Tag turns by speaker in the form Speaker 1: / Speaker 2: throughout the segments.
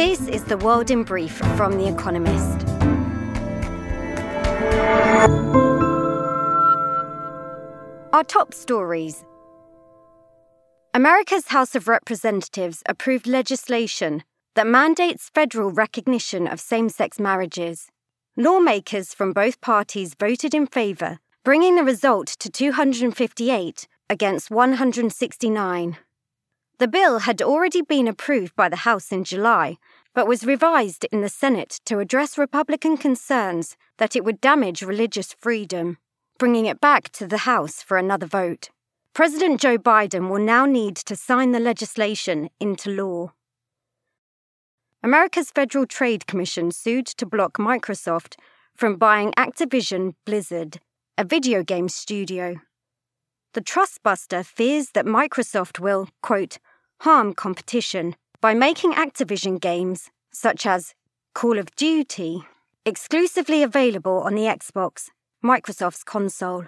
Speaker 1: This is the world in brief from The Economist. Our top stories America's House of Representatives approved legislation that mandates federal recognition of same sex marriages. Lawmakers from both parties voted in favour, bringing the result to 258 against 169. The bill had already been approved by the House in July, but was revised in the Senate to address Republican concerns that it would damage religious freedom, bringing it back to the House for another vote. President Joe Biden will now need to sign the legislation into law. America's Federal Trade Commission sued to block Microsoft from buying Activision Blizzard, a video game studio. The trustbuster fears that Microsoft will, quote, harm competition by making Activision games, such as Call of Duty, exclusively available on the Xbox, Microsoft's console.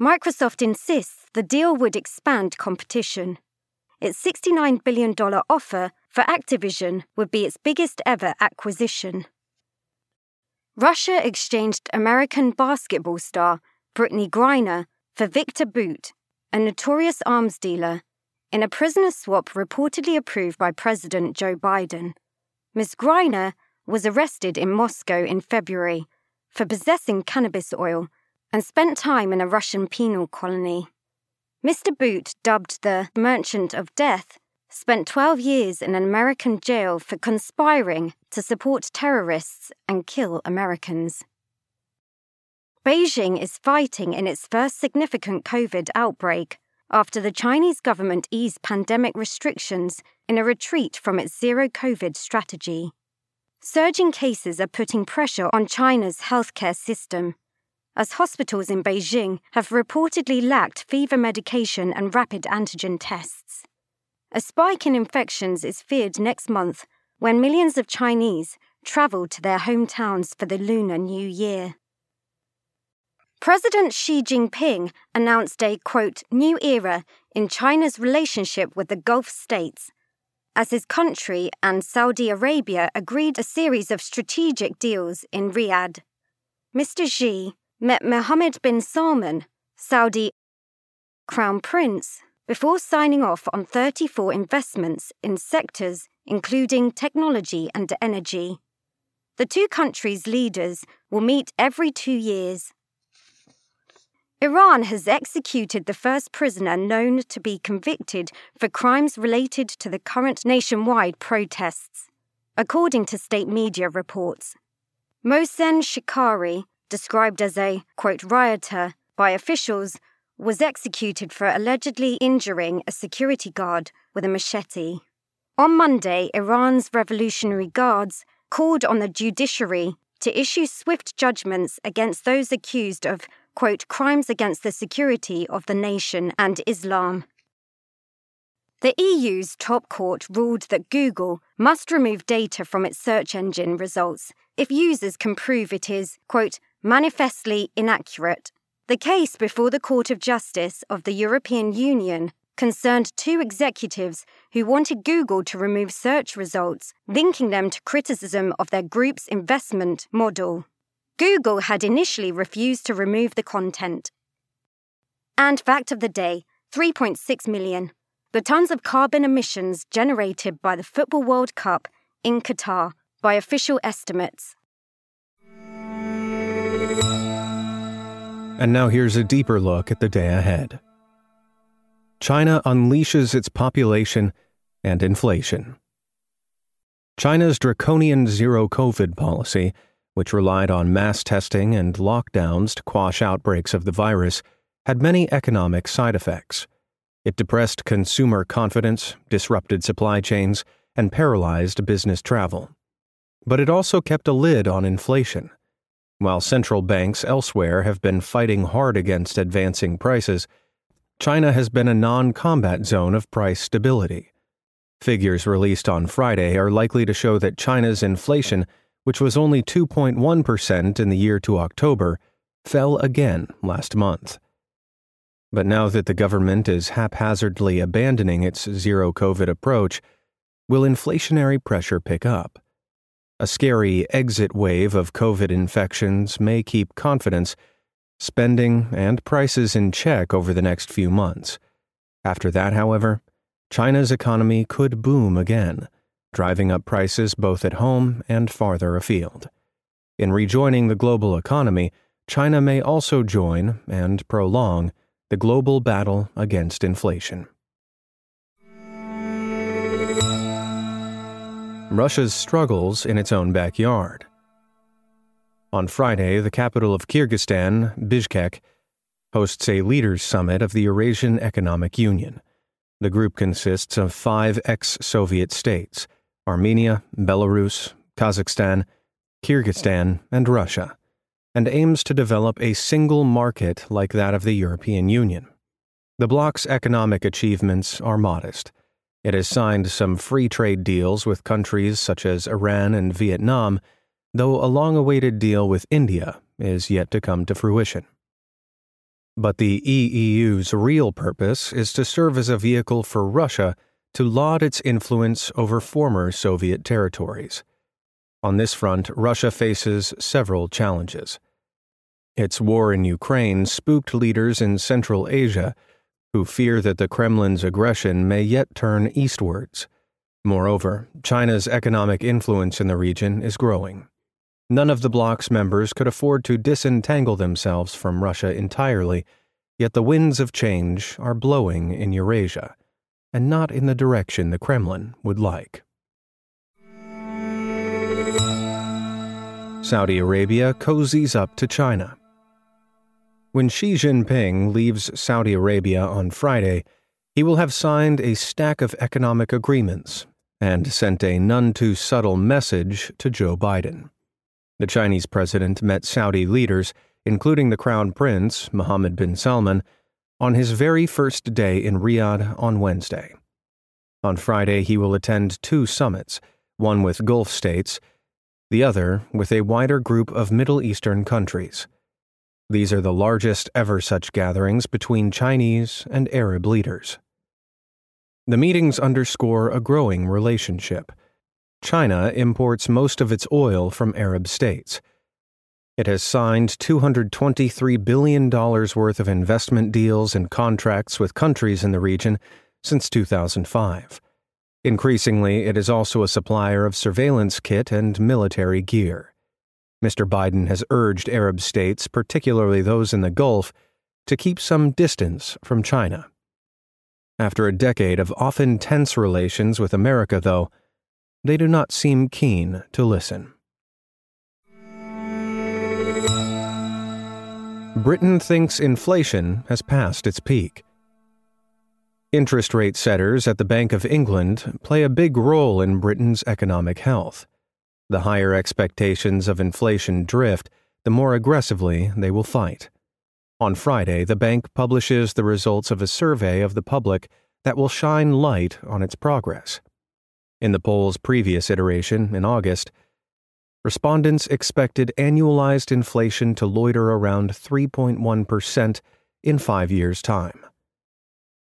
Speaker 1: Microsoft insists the deal would expand competition. Its $69 billion offer for Activision would be its biggest ever acquisition. Russia exchanged American basketball star Brittney Griner for Viktor Bout, a notorious arms dealer in a prisoner swap reportedly approved by President Joe Biden. Ms. Griner was arrested in Moscow in February for possessing cannabis oil and spent time in a Russian penal colony. Mr. Bout, dubbed the Merchant of Death, spent 12 years in an American jail for conspiring to support terrorists and kill Americans. Beijing is fighting in its first significant COVID outbreak after the Chinese government eased pandemic restrictions in a retreat from its zero COVID strategy. Surging cases are putting pressure on China's healthcare system, as hospitals in Beijing have reportedly lacked fever medication and rapid antigen tests. A spike in infections is feared next month when millions of Chinese travel to their hometowns for the Lunar New Year. President Xi Jinping announced a, quote, new era in China's relationship with the Gulf states as his country and Saudi Arabia agreed a series of strategic deals in Riyadh. Mr. Xi met Mohammed bin Salman, Saudi Crown Prince, before signing off on 34 investments in sectors including technology and energy. The two countries' leaders will meet every two years Iran has executed the first prisoner known to be convicted for crimes related to the current nationwide protests, according to state media reports. Mohsen Shekari, described as a, quote, rioter by officials, was executed for allegedly injuring a security guard with a machete. On Monday, Iran's Revolutionary Guards called on the judiciary to issue swift judgments against those accused of quote, crimes against the security of the nation and Islam. The EU's top court ruled that Google must remove data from its search engine results if users can prove it is, quote, manifestly inaccurate. The case before the Court of Justice of the European Union concerned two executives who wanted Google to remove search results, linking them to criticism of their group's investment model. Google had initially refused to remove the content. And fact of the day 3.6 million. The tons of carbon emissions generated by the Football World Cup in Qatar by official estimates.
Speaker 2: And now here's a deeper look at the day ahead. China unleashes its population and inflation. China's draconian zero COVID policy which relied on mass testing and lockdowns to quash outbreaks of the virus, had many economic side effects. It depressed consumer confidence, disrupted supply chains, and paralyzed business travel. But it also kept a lid on inflation. While central banks elsewhere have been fighting hard against advancing prices, China has been a non combat zone of price stability. Figures released on Friday are likely to show that China's inflation which was only 2.1% in the year to October, fell again last month. But now that the government is haphazardly abandoning its zero COVID approach, will inflationary pressure pick up? A scary exit wave of COVID infections may keep confidence, spending, and prices in check over the next few months. After that, however, China's economy could boom again, driving up prices both at home and farther afield. In rejoining the global economy, China may also join and prolong the global battle against inflation. Russia's struggles in its own backyard. On Friday, the capital of Kyrgyzstan, Bishkek, hosts a leaders' summit of the Eurasian Economic Union. The group consists of five ex Soviet states Armenia, Belarus, Kazakhstan, Kyrgyzstan, and Russia, and aims to develop a single market like that of the European Union. The bloc's economic achievements are modest. It has signed some free trade deals with countries such as Iran and Vietnam, though a long awaited deal with India is yet to come to fruition. But the EEU's real purpose is to serve as a vehicle for Russia to laud its influence over former Soviet territories. On this front, Russia faces several challenges. Its war in Ukraine spooked leaders in Central Asia who fear that the Kremlin's aggression may yet turn eastwards. Moreover, China's economic influence in the region is growing. None of the bloc's members could afford to disentangle themselves from Russia entirely, yet the winds of change are blowing in Eurasia, and not in the direction the Kremlin would like. Saudi Arabia cozies up to China. When Xi Jinping leaves Saudi Arabia on Friday, he will have signed a stack of economic agreements and sent a none too subtle message to Joe Biden. The Chinese president met Saudi leaders, including the Crown Prince, Mohammed bin Salman, on his very first day in Riyadh on Wednesday. On Friday, he will attend two summits, one with Gulf states, the other with a wider group of Middle Eastern countries. These are the largest ever such gatherings between Chinese and Arab leaders. The meetings underscore a growing relationship China imports most of its oil from Arab states. It has signed $223 billion worth of investment deals and contracts with countries in the region since 2005. Increasingly, it is also a supplier of surveillance kit and military gear. Mr. Biden has urged Arab states, particularly those in the Gulf, to keep some distance from China. After a decade of often tense relations with America, though, they do not seem keen to listen. Britain thinks inflation has passed its peak. Interest rate setters at the Bank of England play a big role in Britain's economic health. The higher expectations of inflation drift, the more aggressively they will fight. On Friday, the bank publishes the results of a survey of the public that will shine light on its progress. In the poll's previous iteration, in August, respondents expected annualized inflation to loiter around 3.1% in five years' time.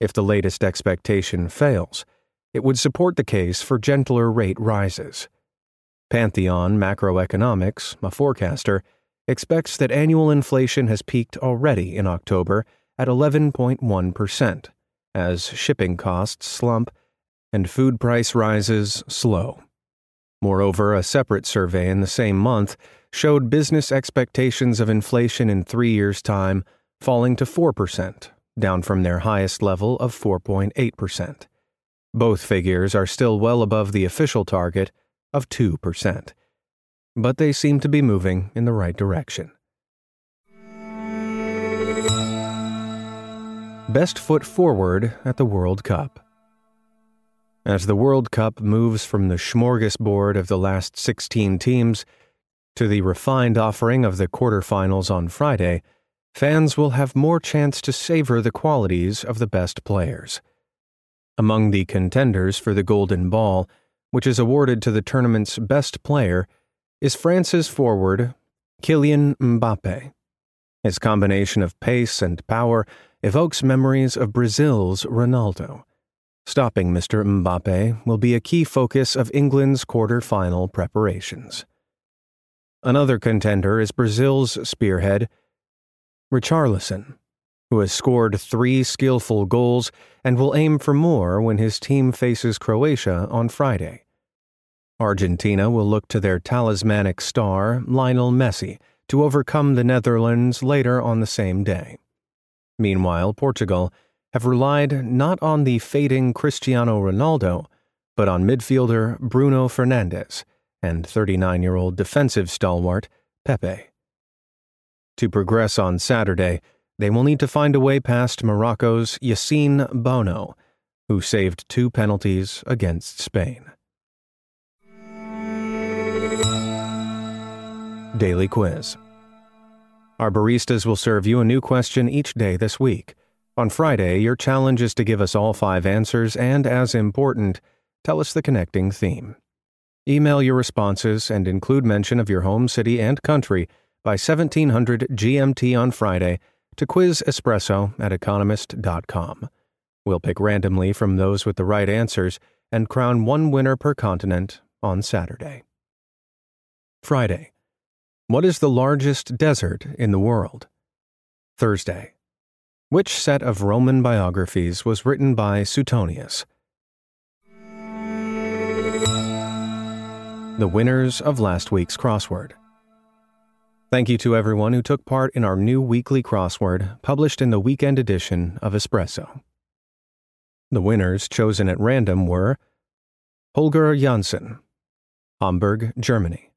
Speaker 2: If the latest expectation fails, it would support the case for gentler rate rises. Pantheon Macroeconomics, a forecaster, expects that annual inflation has peaked already in October at 11.1%, as shipping costs slump and food price rises slow. Moreover, a separate survey in the same month showed business expectations of inflation in three years' time falling to 4%, down from their highest level of 4.8%. Both figures are still well above the official target of 2%, but they seem to be moving in the right direction. Best foot forward at the World Cup. As the World Cup moves from the smorgasbord of the last 16 teams to the refined offering of the quarterfinals on Friday, fans will have more chance to savor the qualities of the best players. Among the contenders for the Golden Ball, which is awarded to the tournament's best player, is France's forward, Kylian Mbappe. His combination of pace and power evokes memories of Brazil's Ronaldo Stopping Mr. Mbappe will be a key focus of England's quarter-final preparations. Another contender is Brazil's spearhead, Richarlison, who has scored three skillful goals and will aim for more when his team faces Croatia on Friday. Argentina will look to their talismanic star, Lionel Messi, to overcome the Netherlands later on the same day. Meanwhile, Portugal have relied not on the fading Cristiano Ronaldo, but on midfielder Bruno Fernandes and 39 year old defensive stalwart Pepe. To progress on Saturday, they will need to find a way past Morocco's Yassine Bounou, who saved two penalties against Spain. Daily Quiz Our baristas will serve you a new question each day this week. On Friday, your challenge is to give us all five answers and, as important, tell us the connecting theme. Email your responses and include mention of your home city and country by 1700 GMT on Friday to quizespresso at economist.com. We'll pick randomly from those with the right answers and crown one winner per continent on Saturday. Friday. What is the largest desert in the world? Thursday. Which set of Roman biographies was written by Suetonius? The winners of last week's crossword. Thank you to everyone who took part in our new weekly crossword published in the weekend edition of Espresso. The winners chosen at random were Holger Janssen, Hamburg, Germany,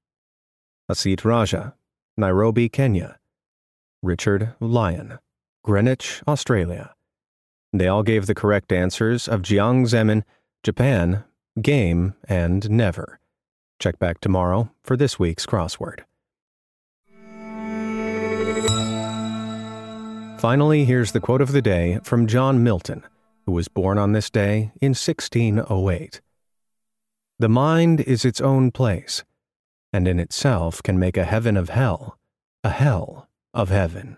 Speaker 2: Asit Raja, Nairobi, Kenya, Richard Lyon. Greenwich, Australia. They all gave the correct answers of Jiang Zemin, Japan, game, and never. Check back tomorrow for this week's crossword. Finally, here's the quote of the day from John Milton, who was born on this day in 1608. The mind is its own place, and in itself can make a heaven of hell, a hell of heaven.